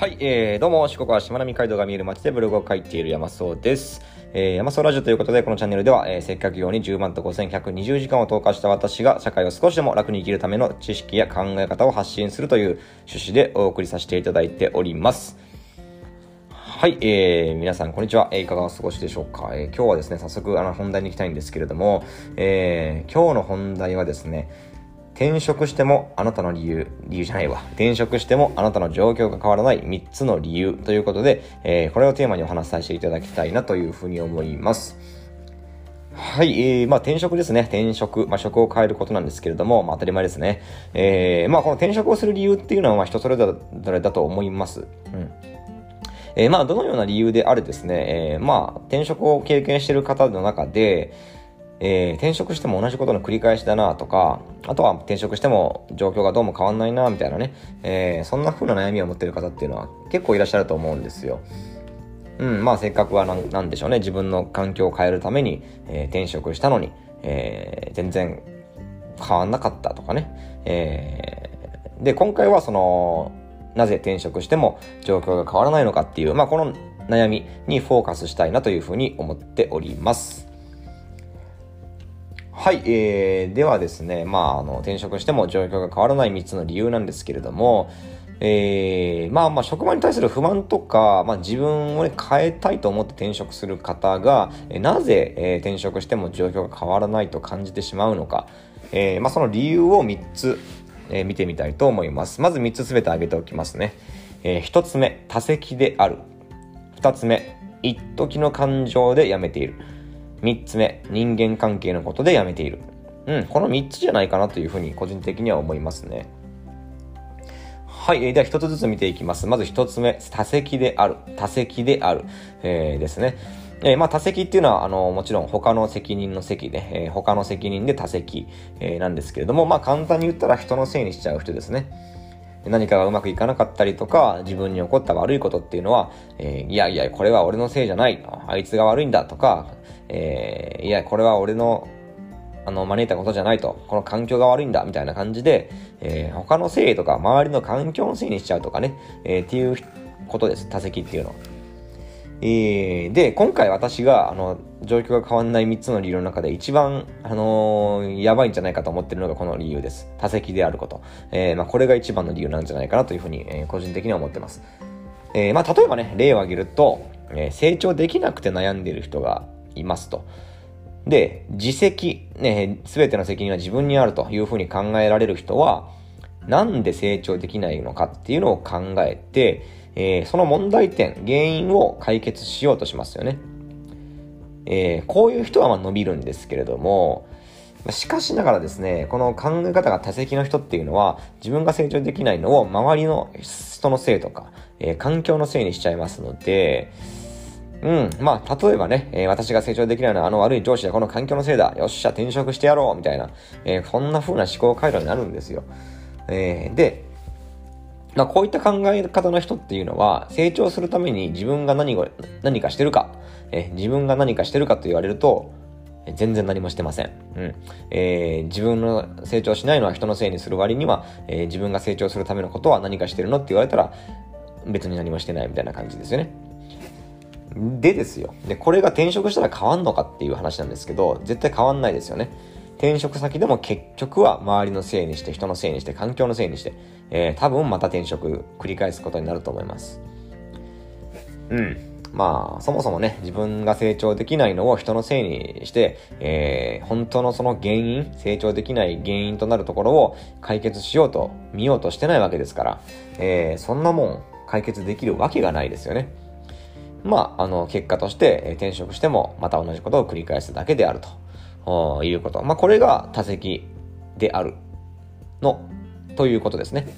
はい、えー、どうも、四国はしまなみ海道が見える街でブログを書いている山荘です。えー、山荘ラジオということで、このチャンネルでは、えー、接客業に10万と5120時間を投下した私が、社会を少しでも楽に生きるための知識や考え方を発信するという趣旨でお送りさせていただいております。はい、えー、皆さん、こんにちは。えー、いかがお過ごしでしょうか？えー、今日はですね、早速、あの、本題に行きたいんですけれども、えー、今日の本題はですね、転職してもあなたの理由、理由じゃないわ。転職してもあなたの状況が変わらない3つの理由ということで、えー、これをテーマにお話しさせていただきたいなというふうに思います。はい、えー、まあ転職ですね。転職。まあ職を変えることなんですけれども、まあ当たり前ですね。えー、まあこの転職をする理由っていうのは、ま人それぞれだと思います。うん。えー、まあどのような理由であれですね、えー、まあ転職を経験している方の中で、えー、転職しても同じことの繰り返しだなとか、あとは転職しても状況がどうも変わんないなみたいなね、えー、そんな風な悩みを持ってる方っていうのは結構いらっしゃると思うんですよ。うん、まあせっかくはなんでしょうね、自分の環境を変えるために、えー、転職したのに、えー、全然変わんなかったとかね。えー、で、今回はその、なぜ転職しても状況が変わらないのかっていう、まあこの悩みにフォーカスしたいなというふうに思っております。はい、えー、ではですね、まあ、あの、転職しても状況が変わらない3つの理由なんですけれども、えー、まあまあ職場に対する不満とか、まあ自分をね変えたいと思って転職する方が、えなぜ、えー、転職しても状況が変わらないと感じてしまうのか、えー、まあその理由を3つ、えー、見てみたいと思います。まず3つ全て挙げておきますね。えー、1つ目、多席である。2つ目、一時の感情で辞めている。3つ目、人間関係のことでやめている。うん、この3つじゃないかなというふうに個人的には思いますね。はい。では一つずつ見ていきます。まず一つ目、多席である。多席である。えー、ですね。えー、まあ、多席っていうのは、あの、もちろん他の責任の席で、えー、他の責任で多席、えー、なんですけれども、まあ、簡単に言ったら人のせいにしちゃう人ですね。何かがうまくいかなかったりとか、自分に起こった悪いことっていうのは、えー、いやいや、これは俺のせいじゃない。あいつが悪いんだとか、えー、いや、これは俺の、あの、招いたことじゃないと、この環境が悪いんだ、みたいな感じで、えー、他のせいとか、周りの環境のせいにしちゃうとかね、えー、っていうことです、多席っていうのは。えー、で、今回私が、あの、状況が変わんない3つの理由の中で一番、あのー、やばいんじゃないかと思ってるのがこの理由です。多席であること。えー、まあ、これが一番の理由なんじゃないかなというふうに、えー、個人的には思ってます。えー、まあ、例えばね、例を挙げると、えー、成長できなくて悩んでいる人がいますと。で、自責、ね、すべての責任は自分にあるというふうに考えられる人は、なんで成長できないのかっていうのを考えて、えー、その問題点、原因を解決しようとしますよね。えー、こういう人はま伸びるんですけれども、しかしながらですね、この考え方が多席の人っていうのは、自分が成長できないのを周りの人のせいとか、えー、環境のせいにしちゃいますので、うん。まあ、例えばね、えー、私が成長できないのはあの悪い上司やこの環境のせいだ。よっしゃ、転職してやろうみたいな、えー、こんな風な思考回路になるんですよ。えー、で、まあ、こういった考え方の人っていうのは、成長するために自分が何を、何かしてるか、えー、自分が何かしてるかと言われると、全然何もしてません。うん。えー、自分の成長しないのは人のせいにする割には、えー、自分が成長するためのことは何かしてるのって言われたら、別に何もしてないみたいな感じですよね。でですよ。で、これが転職したら変わんのかっていう話なんですけど、絶対変わんないですよね。転職先でも結局は周りのせいにして、人のせいにして、環境のせいにして、えー、多分また転職繰り返すことになると思います。うん。まあ、そもそもね、自分が成長できないのを人のせいにして、えー、本当のその原因、成長できない原因となるところを解決しようと、見ようとしてないわけですから、えー、そんなもん解決できるわけがないですよね。まあ、あの、結果として転職してもまた同じことを繰り返すだけであるということ。まあ、これが多席であるの、ということですね。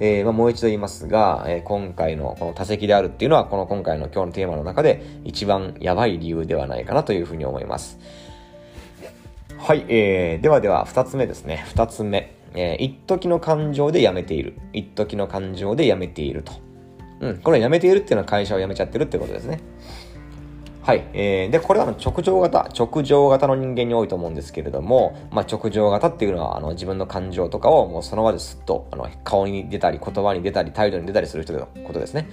えー、まあ、もう一度言いますが、えー、今回のこの多席であるっていうのは、この今回の今日のテーマの中で一番やばい理由ではないかなというふうに思います。はい、えー、ではでは二つ目ですね。二つ目。えー、一時の感情でやめている。一時の感情でやめていると。うん、これ辞めているっていうのは会社を辞めちゃってるってことですね。はい。えー、で、これは直情型、直情型の人間に多いと思うんですけれども、まあ、直情型っていうのは、あの、自分の感情とかをもうその場ですっと、あの、顔に出たり、言葉に出たり、態度に出たりする人のことですね。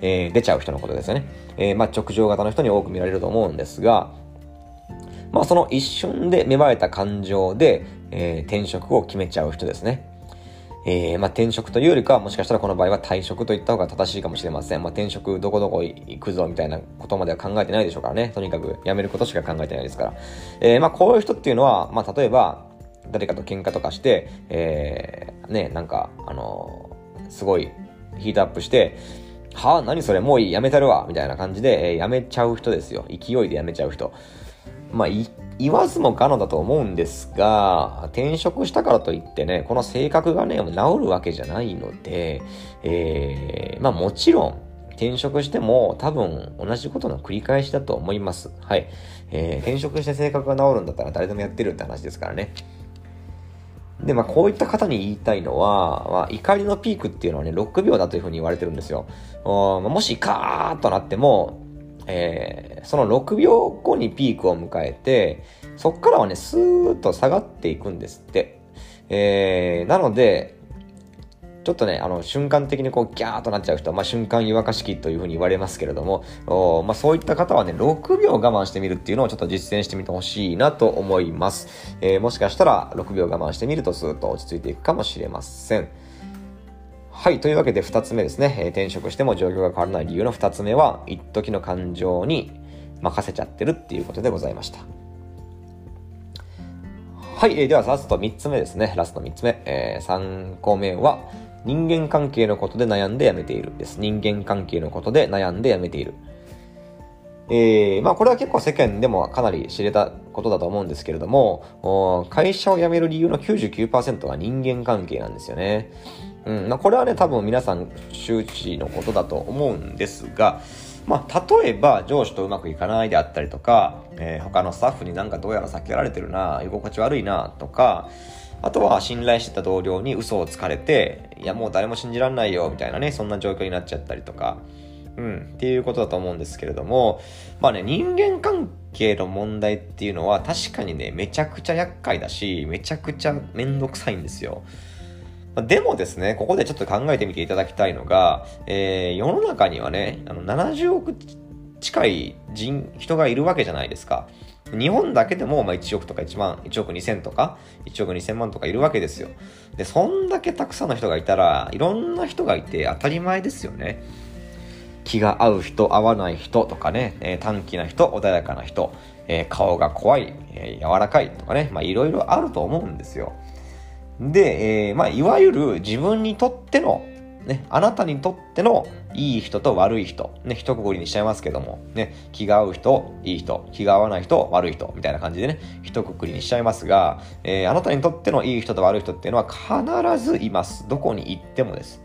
えー、出ちゃう人のことですよね。えー、まあ、直情型の人に多く見られると思うんですが、まあ、その一瞬で芽生えた感情で、えー、転職を決めちゃう人ですね。えー、まあ、転職というよりかは、もしかしたらこの場合は退職と言った方が正しいかもしれません。まあ、転職どこどこ行くぞみたいなことまでは考えてないでしょうからね。とにかく辞めることしか考えてないですから。えー、まあ、こういう人っていうのは、まあ、例えば、誰かと喧嘩とかして、えー、ね、なんか、あのー、すごいヒートアップして、はあ、何それ、もういい、やめたるわ、みたいな感じで、えー、やめちゃう人ですよ。勢いでやめちゃう人。まあ、言わずもがなだと思うんですが、転職したからといってね、この性格がね、治るわけじゃないので、えー、まあもちろん、転職しても多分同じことの繰り返しだと思います。はい。えー、転職して性格が治るんだったら誰でもやってるって話ですからね。で、まあ、こういった方に言いたいのは、まあ、怒りのピークっていうのはね、6秒だというふうに言われてるんですよ。もしカーッとなっても、えー、その6秒後にピークを迎えて、そこからはね、スーッと下がっていくんですって。えー、なので、ちょっとね、あの、瞬間的にこう、ギャーとなっちゃう人、まあ、瞬間湯沸かし器というふうに言われますけれども、おまあ、そういった方はね、6秒我慢してみるっていうのをちょっと実践してみてほしいなと思います。えー、もしかしたら、6秒我慢してみると、スーッと落ち着いていくかもしれません。はい。というわけで2つ目ですね。えー、転職しても状況が変わらない理由の2つ目は、一時の感情に任せちゃってるっていうことでございました。はい。えー、では、ラスト3つ目ですね。ラスト3つ目。えー、3個目は、人間関係のことで悩んで辞めているです。人間関係のことで悩んで辞めている。えー、まあこれは結構世間でもかなり知れたことだと思うんですけれども、会社を辞める理由の99%は人間関係なんですよね。うん、まあ、これはね、多分皆さん周知のことだと思うんですが、まあ、例えば上司とうまくいかないであったりとか、えー、他のスタッフになんかどうやら避けられてるな、居心地悪いな、とか、あとは信頼してた同僚に嘘をつかれて、いやもう誰も信じられないよ、みたいなね、そんな状況になっちゃったりとか、うん、っていうことだと思うんですけれども、まあね、人間関係の問題っていうのは確かにね、めちゃくちゃ厄介だし、めちゃくちゃめんどくさいんですよ。でもですね、ここでちょっと考えてみていただきたいのが、えー、世の中にはね、あの70億近い人、人がいるわけじゃないですか。日本だけでも、まあ、1億とか1万、1億2000とか、1億2000万とかいるわけですよ。で、そんだけたくさんの人がいたら、いろんな人がいて当たり前ですよね。気が合う人、合わない人とかね、えー、短気な人、穏やかな人、えー、顔が怖い、えー、柔らかいとかね、まあいろいろあると思うんですよ。で、えー、まあいわゆる自分にとってのね、あなたにとってのいい人と悪い人、ね、一括りにしちゃいますけども、ね、気が合う人、いい人、気が合わない人、悪い人、みたいな感じでね、一括りにしちゃいますが、えー、あなたにとってのいい人と悪い人っていうのは必ずいます。どこに行ってもです。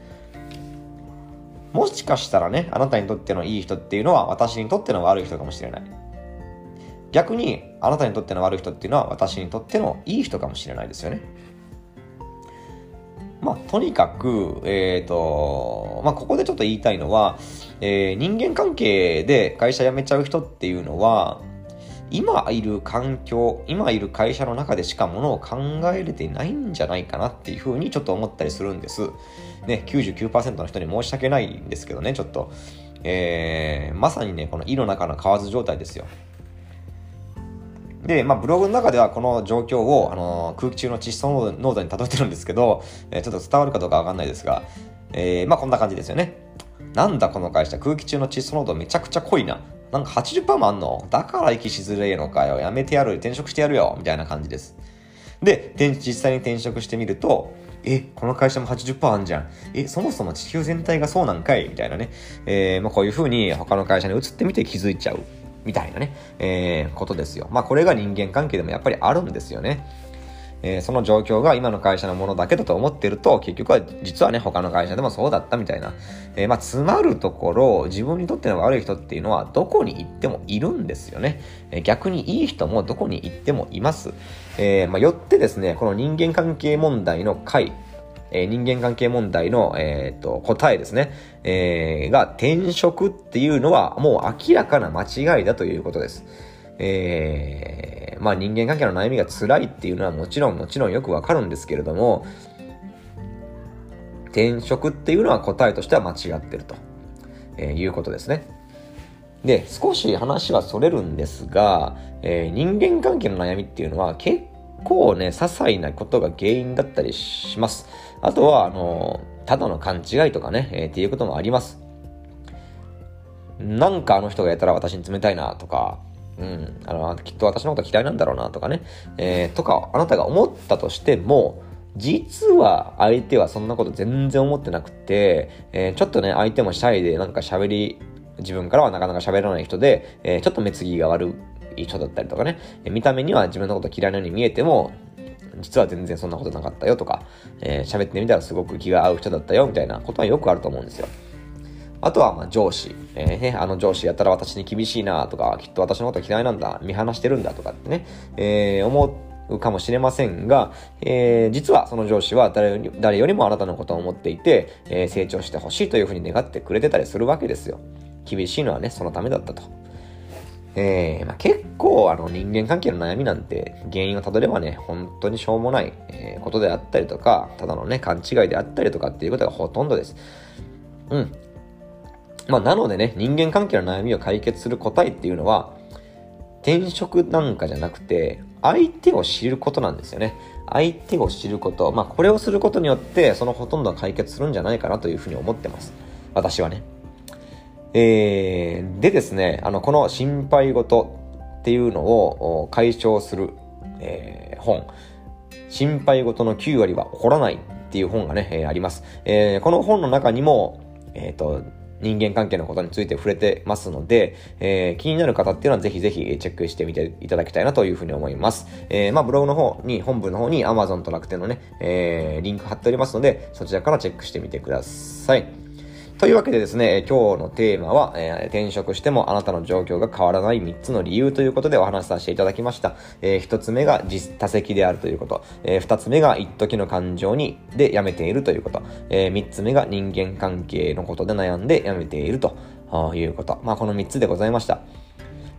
もしかしたらね、あなたにとってのいい人っていうのは私にとっての悪い人かもしれない。逆に、あなたにとっての悪い人っていうのは私にとってのいい人かもしれないですよね。まあ、とにかく、えっ、ー、と、まあ、ここでちょっと言いたいのは、えー、人間関係で会社辞めちゃう人っていうのは、今いる環境、今いる会社の中でしかものを考えれてないんじゃないかなっていうふうにちょっと思ったりするんです。ね、99%の人に申し訳ないんですけどね、ちょっと。えー、まさにね、この胃の中の蛙状態ですよ。で、まあ、ブログの中ではこの状況を、あの空気中の窒素濃度に例えてるんですけど、えー、ちょっと伝わるかどうかわかんないですが、えー、まあ、こんな感じですよね。なんだこの会社、空気中の窒素濃度めちゃくちゃ濃いな。なんか80%もあんの？だから息しづれえのかよ。やめてやる。転職してやるよ。みたいな感じです。で、実際に転職してみると、え、この会社も80%あんじゃん。え、そもそも地球全体がそうなんかい？みたいなね。えー、まあ、こういう風に他の会社に移ってみて気づいちゃう。みたいなね、えー、ことですよ。まあこれが人間関係でもやっぱりあるんですよね。えー、その状況が今の会社のものだけだと思ってると、結局は実はね、他の会社でもそうだったみたいな。えー、まあ、詰まるところ、自分にとっての悪い人っていうのはどこに行ってもいるんですよね。えー、逆にいい人もどこに行ってもいます。えまあ、よってですね、この人間関係問題の回、えー、人間関係問題の、えっ、と、答えですね。えー、が、転職っていうのはもう明らかな間違いだということです。えー、まあ人間関係の悩みが辛いっていうのはもちろんもちろんよくわかるんですけれども、転職っていうのは答えとしては間違ってると、えー、いうことですね。で、少し話はそれるんですが、えー、人間関係の悩みっていうのは結構ね、些細なことが原因だったりします。あとは、あの、ただの勘違いとかね、えー、っていうこともあります。なんかあの人がやったら私に冷たいなとか、うん、あの、きっと私のこと嫌いなんだろうなとかね、えー、とか、あなたが思ったとしても、実は相手はそんなこと全然思ってなくて、えー、ちょっとね、相手もシャイでなんか喋り、自分からはなかなか喋らない人で、えー、ちょっと目つきが悪い人だったりとかね、見た目には自分のこと嫌いなように見えても、実は全然そんなことなかったよとか、えー、喋ってみたらすごく気が合う人だったよみたいなことはよくあると思うんですよ。あとは、ま上司。えー、ね、あの上司やったら私に厳しいなとか、きっと私のこと嫌いなんだ、見放してるんだとかってね、えー、思うかもしれませんが、えー、実はその上司は誰より誰よりもあなたのことを思っていて、え、成長してほしいというふうに願ってくれてたりするわけですよ。厳しいのはね、そのためだったと。えー、まあ、結構あの人間関係の悩みなんて原因をたどればね、本当にしょうもない、えことであったりとか、ただのね、勘違いであったりとかっていうことがほとんどです。うん。まあ、なのでね、人間関係の悩みを解決する答えっていうのは、転職なんかじゃなくて、相手を知ることなんですよね。相手を知ること。まあ、これをすることによって、そのほとんどは解決するんじゃないかなというふうに思ってます。私はね。えー、でですね、あの、この心配事っていうのを解消する、えー、本。心配事の9割は起こらないっていう本がね、えー、あります。えー、この本の中にも、えっ、ー、と、人間関係のことについて触れてますので、えー、気になる方っていうのはぜひぜひチェックしてみていただきたいなというふうに思います。えー、まあブログの方に、本文の方に Amazon と楽天のね、えー、リンク貼っておりますので、そちらからチェックしてみてください。というわけでですね、今日のテーマは、えー、転職してもあなたの状況が変わらない3つの理由ということでお話しさせていただきました。えー、1つ目が実多責であるということ。えー、2つ目が一時の感情にでやめているということ。えー、3つ目が人間関係のことで悩んでやめているということ。まあこの3つでございました。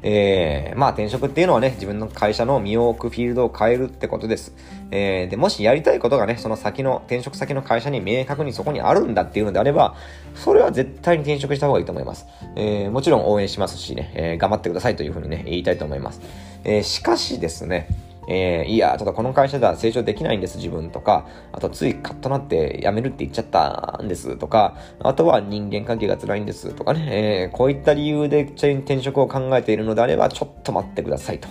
えー、まあ転職っていうのはね、自分の会社の身を置くフィールドを変えるってことです。えー、で、もしやりたいことがね、その先の、転職先の会社に明確にそこにあるんだっていうのであれば、それは絶対に転職した方がいいと思います。えー、もちろん応援しますしね、えー、頑張ってくださいというふうにね、言いたいと思います。えー、しかしですね、えー、いや、ちょっとこの会社では成長できないんです、自分とか、あとついカッとなって辞めるって言っちゃったんですとか、あとは人間関係が辛いんですとかね、えー、こういった理由で転職を考えているのであれば、ちょっと待ってくださいと。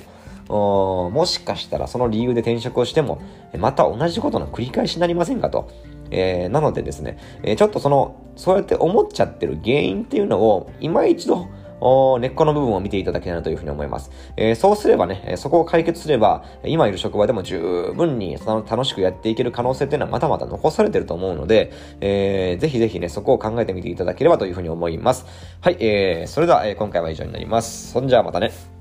もしかしたらその理由で転職をしても、また同じことの繰り返しになりませんかと。えー、なのでですね、えー、ちょっとその、そうやって思っちゃってる原因っていうのを、今一度、根っこの部分を見ていただけたらというふうに思います。えー、そうすればね、そこを解決すれば、今いる職場でも十分に楽しくやっていける可能性っていうのはまだまだ残されてると思うので、えー、ぜひぜひね、そこを考えてみていただければというふうに思います。はい、えー、それでは、え、今回は以上になります。そんじゃあまたね。